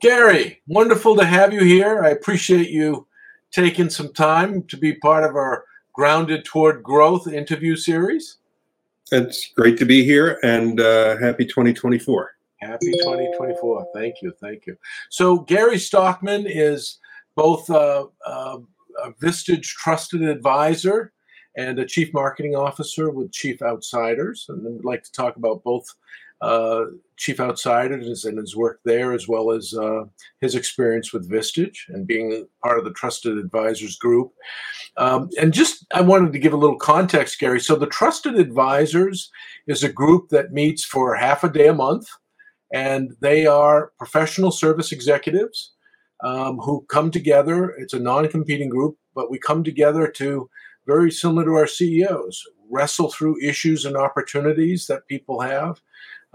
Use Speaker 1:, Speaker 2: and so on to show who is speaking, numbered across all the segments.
Speaker 1: Gary, wonderful to have you here. I appreciate you taking some time to be part of our Grounded Toward Growth interview series.
Speaker 2: It's great to be here and uh, happy 2024.
Speaker 1: Happy 2024. Thank you. Thank you. So, Gary Stockman is both uh, uh, a Vistage trusted advisor and a chief marketing officer with Chief Outsiders. And I'd like to talk about both Chief Outsiders and his work there, as well as uh, his experience with Vistage and being part of the Trusted Advisors group. Um, and just, I wanted to give a little context, Gary. So, the Trusted Advisors is a group that meets for half a day a month, and they are professional service executives um, who come together. It's a non competing group, but we come together to, very similar to our CEOs, wrestle through issues and opportunities that people have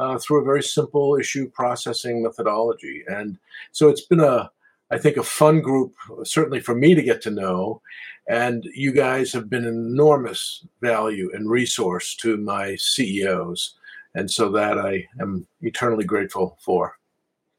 Speaker 1: uh, through a very simple issue processing methodology. And so it's been a, I think, a fun group, certainly for me to get to know. And you guys have been an enormous value and resource to my CEOs. And so that I am eternally grateful for.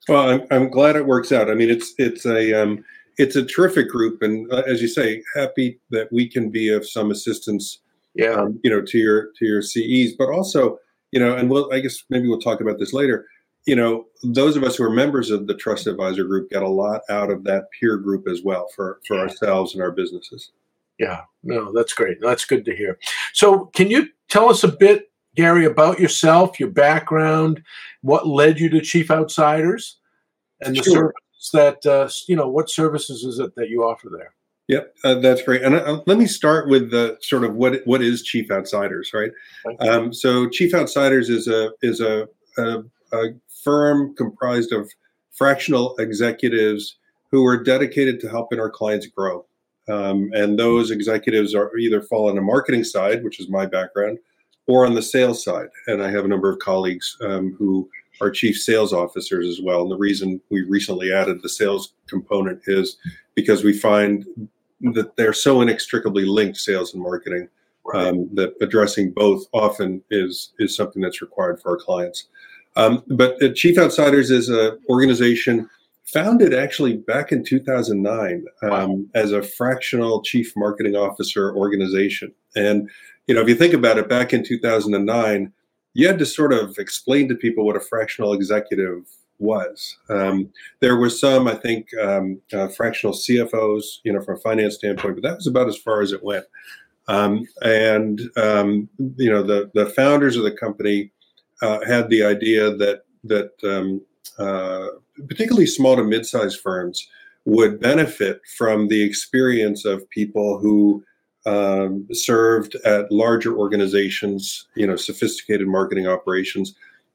Speaker 2: Well, I'm, I'm glad it works out. I mean, it's it's a um, it's a terrific group, and uh, as you say, happy that we can be of some assistance.
Speaker 1: Yeah, um,
Speaker 2: you know, to your to your CEs, but also you know, and we'll, I guess maybe we'll talk about this later. You know, those of us who are members of the Trust Advisor Group get a lot out of that peer group as well for for yeah. ourselves and our businesses.
Speaker 1: Yeah, no, that's great. That's good to hear. So, can you tell us a bit, Gary, about yourself, your background, what led you to Chief Outsiders, and the sure. services that uh, you know? What services is it that you offer there?
Speaker 2: Yep, uh, that's great. And uh, let me start with the sort of what what is Chief Outsiders, right? Um, so Chief Outsiders is a is a, a, a, firm comprised of fractional executives who are dedicated to helping our clients grow. Um, and those executives are either fall on the marketing side, which is my background, or on the sales side. And I have a number of colleagues um, who are chief sales officers as well. And the reason we recently added the sales component is because we find that they're so inextricably linked, sales and marketing, right. um, that addressing both often is is something that's required for our clients. Um, but uh, Chief Outsiders is an organization founded actually back in 2009 um, wow. as a fractional chief marketing officer organization. And you know, if you think about it, back in 2009 you had to sort of explain to people what a fractional executive was. Um, there were some, I think, um, uh, fractional CFOs, you know, from a finance standpoint, but that was about as far as it went. Um, and um, you know, the the founders of the company uh, had the idea that that um, uh, particularly small to mid-sized firms would benefit from the experience of people who um, served at larger organizations, you know, sophisticated marketing operations,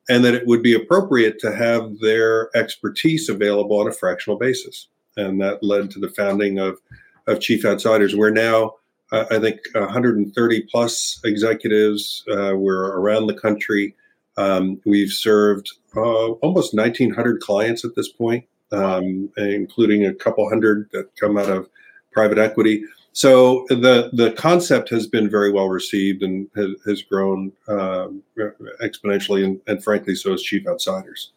Speaker 2: and that it would be appropriate to have their expertise available on a fractional basis. And that led to the founding of, of Chief Outsiders. We're now, uh, I think, 130 plus executives. Uh, we're around the country. Um, we've served uh, almost 1,900 clients at this point, um, including a couple hundred that come out of private equity. So the the concept has been very well received and has, has grown um, exponentially, and, and, frankly, so has Chief Outsiders.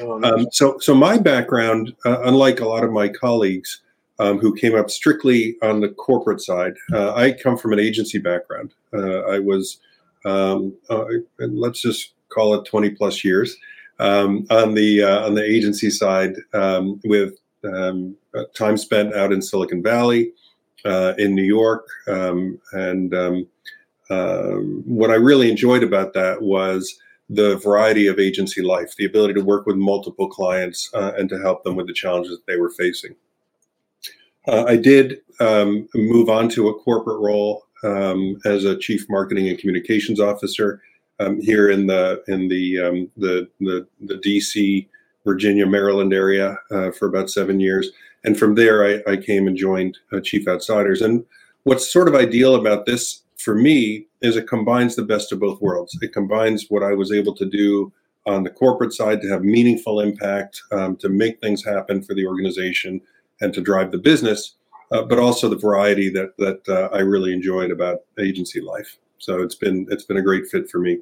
Speaker 2: Oh, um, so so my background, uh, unlike a lot of my colleagues um, who came up strictly on the corporate side, uh, I come from an agency background. Uh, I was, um, uh, let's just call it twenty plus years um, on the uh, on the agency side, um, with time spent out in Silicon Valley uh, in New York. Um, and um, uh, what I really enjoyed about that was the variety of agency life, the ability to work with multiple clients uh, and to help them with the challenges that they were facing. Uh, I did um, move on to a corporate role um, as a chief marketing and communications officer um, here in the in the, um, the the the DC, Virginia, Maryland area uh, for about seven years and from there I, I came and joined uh, Chief Outsiders. And what's sort of ideal about this for me is it combines the best of both worlds. It combines what I was able to do on the corporate side to have meaningful impact, um, to make things happen for the organization, and to drive the business, uh, but also the variety that that uh, I really enjoyed about agency life. So it's been it's been a great fit for me.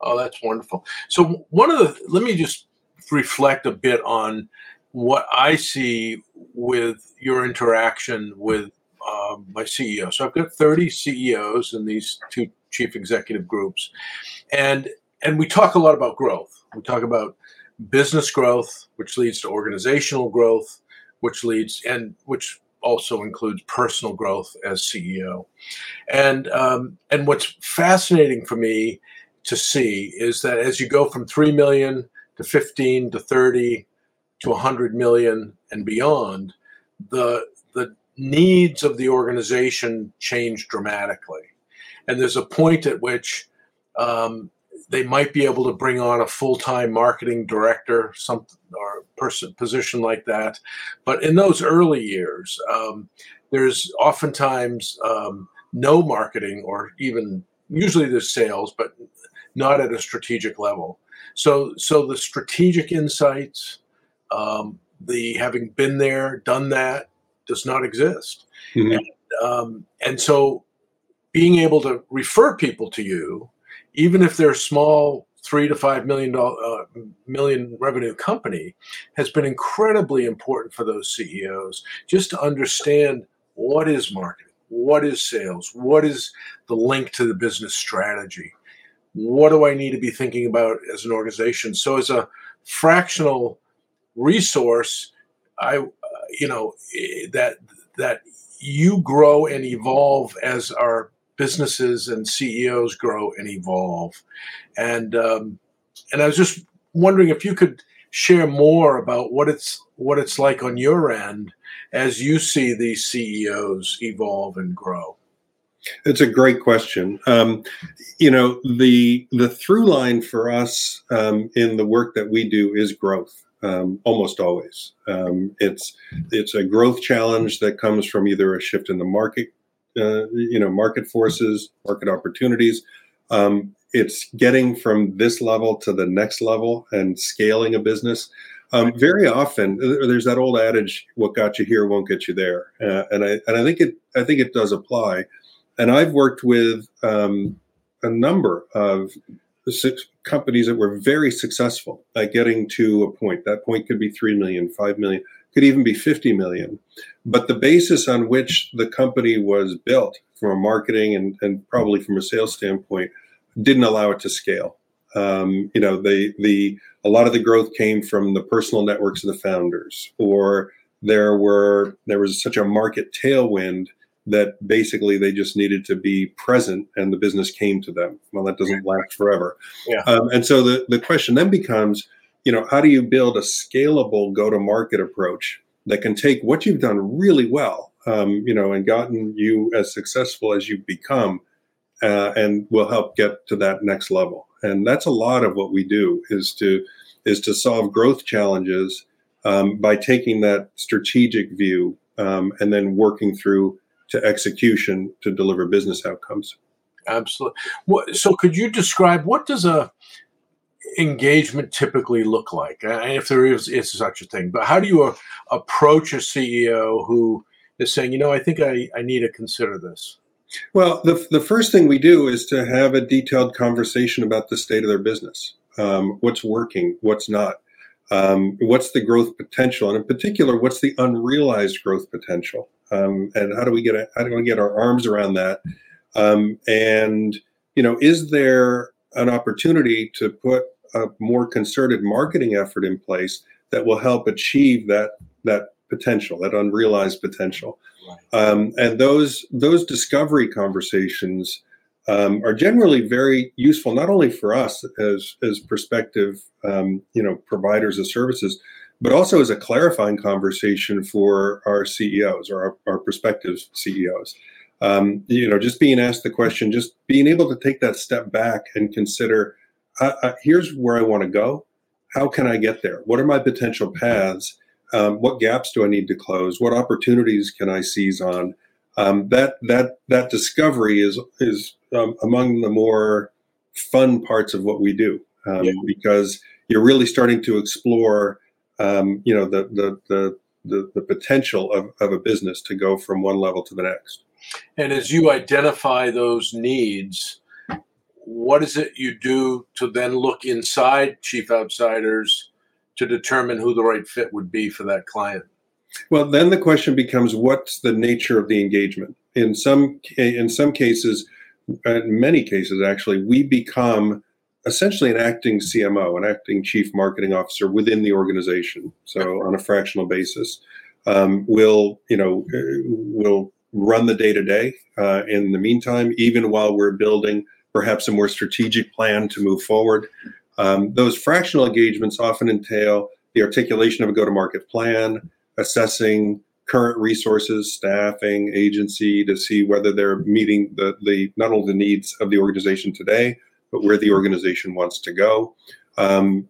Speaker 1: Oh, that's wonderful. So one of the let me just reflect a bit on what I see with your interaction with um, my CEO. So I've got 30 CEOs in these two chief executive groups, and and we talk a lot about growth. We talk about business growth, which leads to organizational growth, which leads and which also includes personal growth as CEO. And um, and what's fascinating for me to see is that as you go from three million to 15 to 30 to 100 million and beyond, the the needs of the organization change dramatically. And there's a point at which um, they might be able to bring on a full-time marketing director, some or person position like that. But in those early years, um, there's oftentimes um, no marketing or even usually there's sales, but not at a strategic level. So, so the strategic insights, um, the having been there, done that, does not exist. Mm-hmm. And, um, and so, being able to refer people to you even if they're small three to five million dollar uh, million revenue company has been incredibly important for those CEOs just to understand what is marketing, what is sales, what is the link to the business strategy, what do I need to be thinking about as an organization. So as a fractional resource, I uh, you know eh, that that you grow and evolve as our businesses and CEOs grow and evolve. And um, and I was just wondering if you could share more about what it's what it's like on your end as you see these CEOs evolve and grow.
Speaker 2: It's a great question. Um, you know, the the through line for us um, in the work that we do is growth. Um, almost always, um, it's it's a growth challenge that comes from either a shift in the market uh, you know market forces, market opportunities. Um, it's getting from this level to the next level and scaling a business. Um, very often, uh, there's that old adage: "What got you here won't get you there," uh, and I and I think it I think it does apply. And I've worked with um, a number of companies that were very successful at getting to a point. That point could be three million, five million could even be 50 million. But the basis on which the company was built from a marketing and, and probably from a sales standpoint didn't allow it to scale. Um, you know, the the a lot of the growth came from the personal networks of the founders, or there were there was such a market tailwind that basically they just needed to be present and the business came to them. Well, that doesn't last forever. Yeah. Um, and so the, the question then becomes, you know, how do you build a scalable go-to-market approach that can take what you've done really well, um, you know, and gotten you as successful as you've become, uh, and will help get to that next level. And that's a lot of what we do is to is to solve growth challenges um, by taking that strategic view um, and then working through to execution to deliver business outcomes.
Speaker 1: Absolutely. So, could you describe what does a engagement typically look like? If there is, is such a thing, but how do you approach a CEO who is saying, you know, I think I, I need to consider this?
Speaker 2: Well, the, the first thing we do is to have a detailed conversation about the state of their business. Um, what's working, what's not, um, what's the growth potential, and in particular, what's the unrealized growth potential, um, and how do we get a, how do we get our arms around that? Um, and you know, is there an opportunity to put a more concerted marketing effort in place that will help achieve that that potential, that unrealized potential. Um, and those those discovery conversations um, are generally very useful, not only for us as as prospective um, you know providers of services, but also as a clarifying conversation for our CEOs or our, our prospective CEOs. Um, you know, just being asked the question, just being able to take that step back and consider I, I, here's where I want to go. How can I get there? What are my potential paths? Um, what gaps do I need to close? What opportunities can I seize on? Um, that that that discovery is is um, among the more fun parts of what we do um, yeah. because you're really starting to explore, um, you know, the the the the, the potential of, of a business to go from one level to the next.
Speaker 1: And as you identify those needs, what is it you do to then look inside chief outsiders to determine who the right fit would be for that client?
Speaker 2: Well, then the question becomes what's the nature of the engagement? In some in some cases, in many cases actually, we become essentially an acting CMO, an acting chief marketing officer within the organization. So on a fractional basis, um, we'll you know we'll run the day to day. In the meantime, even while we're building perhaps a more strategic plan to move forward, um, those fractional engagements often entail the articulation of a go-to-market plan, assessing current resources, staffing, agency to see whether they're meeting the, the not only the needs of the organization today, but where the organization wants to go. Um,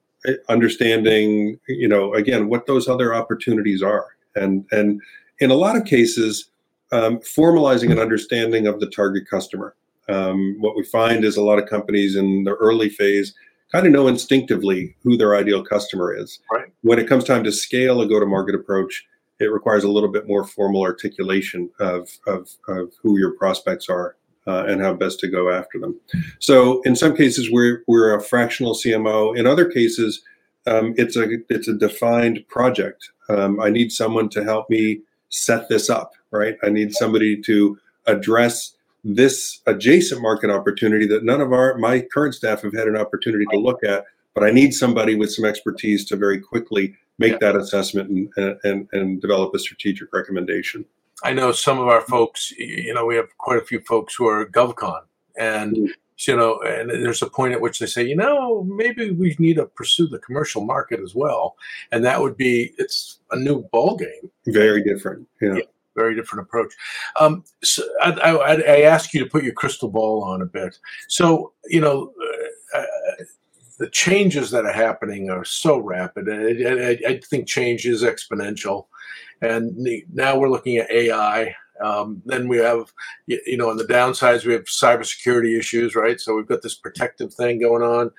Speaker 2: understanding, you know, again, what those other opportunities are. And, and in a lot of cases, um, formalizing an understanding of the target customer. Um, what we find is a lot of companies in the early phase kind of know instinctively who their ideal customer is.
Speaker 1: Right.
Speaker 2: When it comes time to scale a go-to-market approach, it requires a little bit more formal articulation of, of, of who your prospects are uh, and how best to go after them. So in some cases, we're, we're a fractional CMO. In other cases, um, it's a it's a defined project. Um, I need someone to help me set this up, right? I need somebody to address this adjacent market opportunity that none of our my current staff have had an opportunity to look at but i need somebody with some expertise to very quickly make yeah. that assessment and, and and develop a strategic recommendation
Speaker 1: i know some of our folks you know we have quite a few folks who are govcon and mm. you know and there's a point at which they say you know maybe we need to pursue the commercial market as well and that would be it's a new ball game
Speaker 2: very different yeah. yeah
Speaker 1: very different approach. Um, so I, I, I, ask you to put your crystal ball on a bit. So, you know, the changes that are happening are so rapid. I, I, I, think change is exponential. And now we're looking at AI. Um, then we have, you know, on the downsides, we have cybersecurity issues, right? So we've got this protective thing going on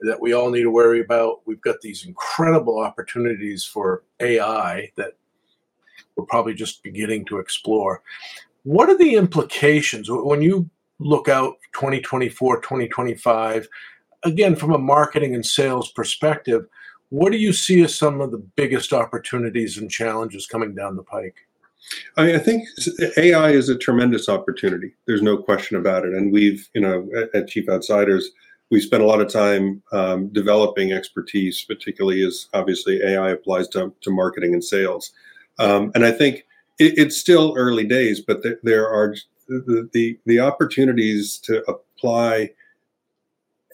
Speaker 1: that we all need to worry about. We've got these incredible opportunities for AI that we're probably just beginning to explore. What are the implications when you look out 2024, 2025? Again, from a marketing and sales perspective, what do you see as some of the biggest opportunities and challenges coming down the pike?
Speaker 2: I, mean, I think AI is a tremendous opportunity. There's no question about it. And we've, you know, at, Chief Outsiders, we spent a lot of time um, developing expertise, particularly as obviously AI applies to, to marketing and sales. Um, and I think it, it's still early days, but there, there are the, the, the opportunities to apply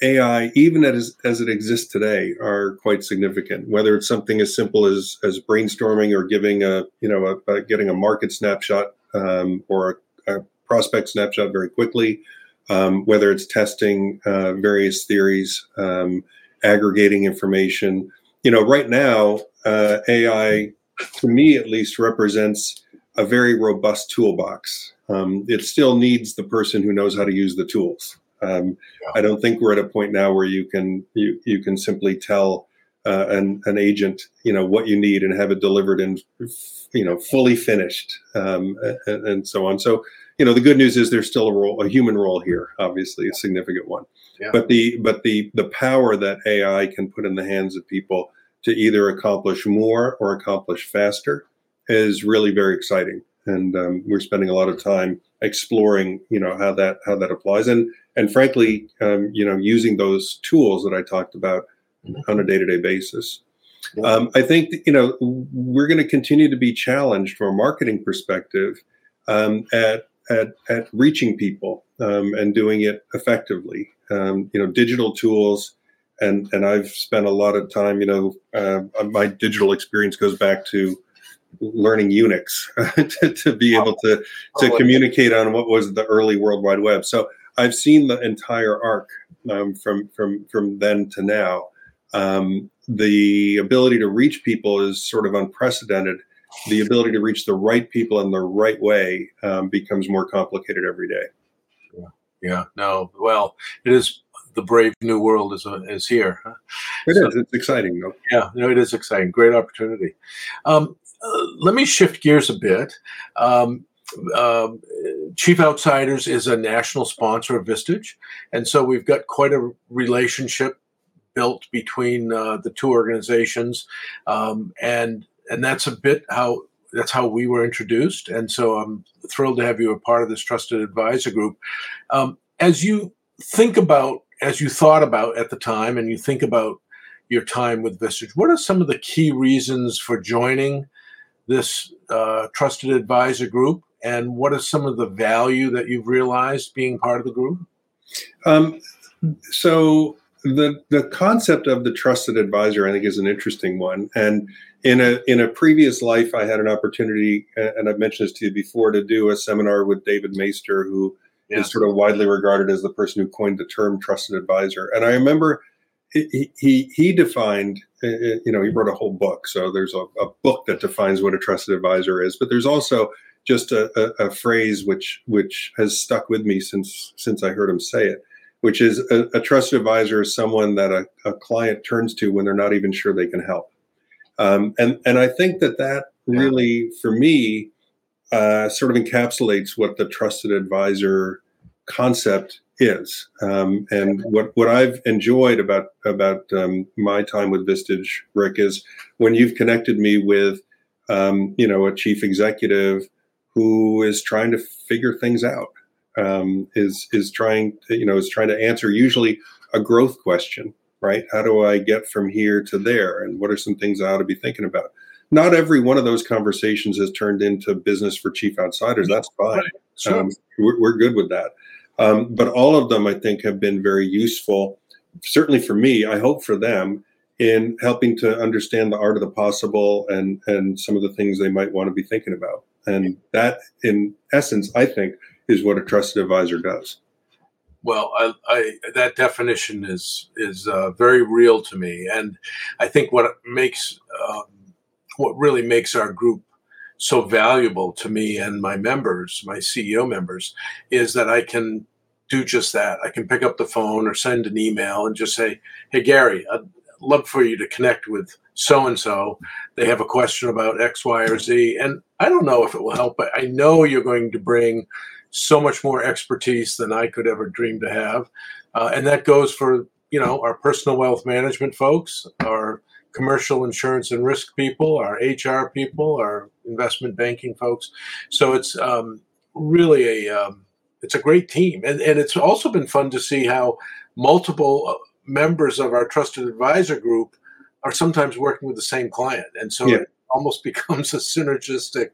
Speaker 2: AI, even as as it exists today, are quite significant. Whether it's something as simple as as brainstorming or giving a you know a, a getting a market snapshot um, or a, a, prospect snapshot very quickly, um, whether it's testing uh, various theories, um, aggregating information. You know, right now uh, AI to me at least, represents a very robust toolbox. Um, it still needs the person who knows how to use the tools. Um, yeah. I don't think we're at a point now where you can you you can simply tell uh, an an agent you know what you need and have it delivered and you know fully finished um, and, and, so on. So you know the good news is there's still a role, a human role here, obviously a significant one. Yeah. But the but the the power that AI can put in the hands of people to either accomplish more or accomplish faster is really very exciting. And um, we're spending a lot of time exploring, you know, how that how that applies, and and frankly, um, you know, using those tools that I talked about mm-hmm. on a day to day basis. Um, I think you know we're going to continue to be challenged from a marketing perspective um, at, at at reaching people um, and doing it effectively. Um, you know, digital tools and and I've spent a lot of time. You know, uh, my digital experience goes back to learning Unix to, to, be able to to oh, communicate on what was the early World Wide Web. So I've seen the entire arc um, from from from then to now. Um, the ability to reach people is sort of unprecedented. The ability to reach the right people in the right way um, becomes more complicated every day.
Speaker 1: Yeah. yeah, no. Well, it is the brave new world is is here.
Speaker 2: It so, is. It's exciting, though.
Speaker 1: Yeah, no, it is exciting. Great opportunity. Um, uh, let me shift gears a bit. Um, uh, Chief Outsiders is a national sponsor of Vistage, and so we've got quite a relationship built between uh, the two organizations, um, and and that's a bit how that's how we were introduced. And so I'm thrilled to have you a part of this trusted advisor group. Um, as you think about, as you thought about at the time, and you think about your time with Vistage, what are some of the key reasons for joining this uh, trusted advisor group? And what is some of the value that you've realized being part of the group?
Speaker 2: Um, so the the concept of the trusted advisor, I think, is an interesting one. And in a in a previous life, I had an opportunity, and I've mentioned this to you before, to do a seminar with David Maister, who yeah. is sort of widely regarded as the person who coined the term trusted advisor. And I remember he he, defined, uh, uh, you know, he wrote a whole book. So there's a, a book that defines what a trusted advisor is, but there's also just a, a, a phrase which which has stuck with me since since I heard him say it which is a, a trusted advisor is someone that a, a, client turns to when they're not even sure they can help. Um, and and I think that that really, for me, uh, sort of encapsulates what the trusted advisor concept is. Um, and what what I've enjoyed about about um, my time with Vistage, Rick, is when you've connected me with um, you know a chief executive who is trying to figure things out um, is is trying to, you know is trying to answer usually a growth question right? How do i get from here to there? And what are some things i ought to be thinking about? Not every one of those conversations has turned into business for chief outsiders. That's fine. Sure. um, we're, we're, good with that um, but all of them i think have been very useful certainly for me i hope for them in helping to understand the art of the possible and and some of the things they might want to be thinking about and that in essence i think is what a trusted advisor does.
Speaker 1: Well, I, I, that definition is is uh, very real to me, and I think what makes um, what really makes our group so valuable to me and my members, my CEO members, is that I can do just that. I can pick up the phone or send an email and just say, "Hey, Gary, I'd love for you to connect with so and so. They have a question about X, Y, or Z, and I don't know if it will help, but I know you're going to bring." so much more expertise than I could ever dream to have. Uh, and that goes for, you know, our personal wealth management folks, our commercial insurance and risk people, our HR people, our investment banking folks. So it's um, really a, um, it's a great team. And, and it's also been fun to see how multiple uh, members of our trusted advisor group are sometimes working with the same client. And so yeah. it almost becomes a synergistic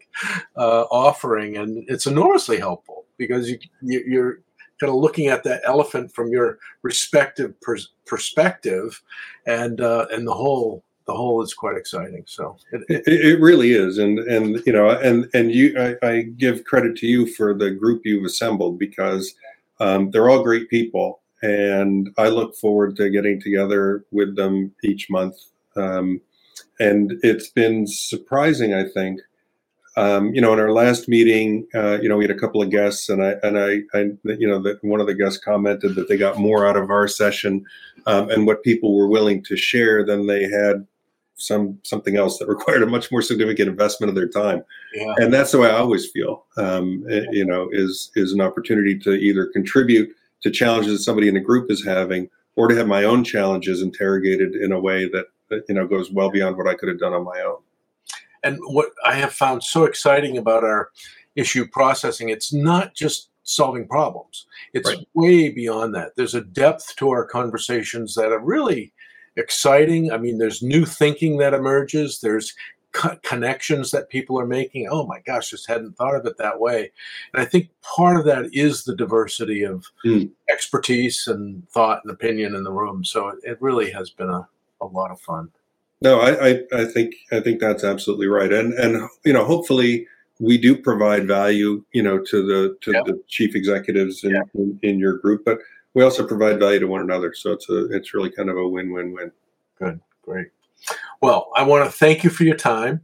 Speaker 1: uh, offering and it's enormously helpful because you, you are kind of looking at that elephant from your respective pers- perspective, and uh, and the whole the whole is quite exciting. So
Speaker 2: it, it, it, really is, and and you know, and and you, I, I, give credit to you for the group you've assembled because um, they're all great people, and I look forward to getting together with them each month. Um, and it's been surprising, I think, um, you know, in our last meeting, uh, you know, we had a couple of guests, and I and I, I you know, that one of the guests commented that they got more out of our session um, and what people were willing to share than they had some something else that required a much more significant investment of their time. Yeah. And that's the way I always feel. Um, eh, you know, is is an opportunity to either contribute to challenges that somebody in a group is having, or to have my own challenges interrogated in a way that you know goes well beyond what I could have done on my own
Speaker 1: and what I have found so exciting about our issue processing, it's not just solving problems. It's right. way beyond that. There's a depth to our conversations that are really exciting. I mean, there's new thinking that emerges. There's co- connections that people are making. Oh my gosh, just hadn't thought of it that way. And I think part of that is the diversity of mm. expertise and thought and opinion in the room. So it, it really has been a, a lot of fun.
Speaker 2: No, I, I, I think I think that's absolutely right, and and you know, hopefully we do provide value, you know, to the to yeah. the chief executives in, yeah. in, in, your group, but we also provide value to one another. So it's a it's really kind of a win win win.
Speaker 1: Good, great. Well, I want to thank you for your time.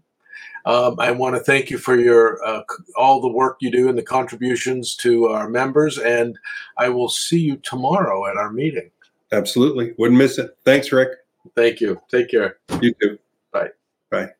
Speaker 1: Um, I want to thank you for your uh, all the work you do and the contributions to our members, and I will see you tomorrow at our meeting.
Speaker 2: Absolutely, wouldn't miss it. Thanks, Rick.
Speaker 1: Thank you. Take care.
Speaker 2: You too.
Speaker 1: Bye.
Speaker 2: Bye.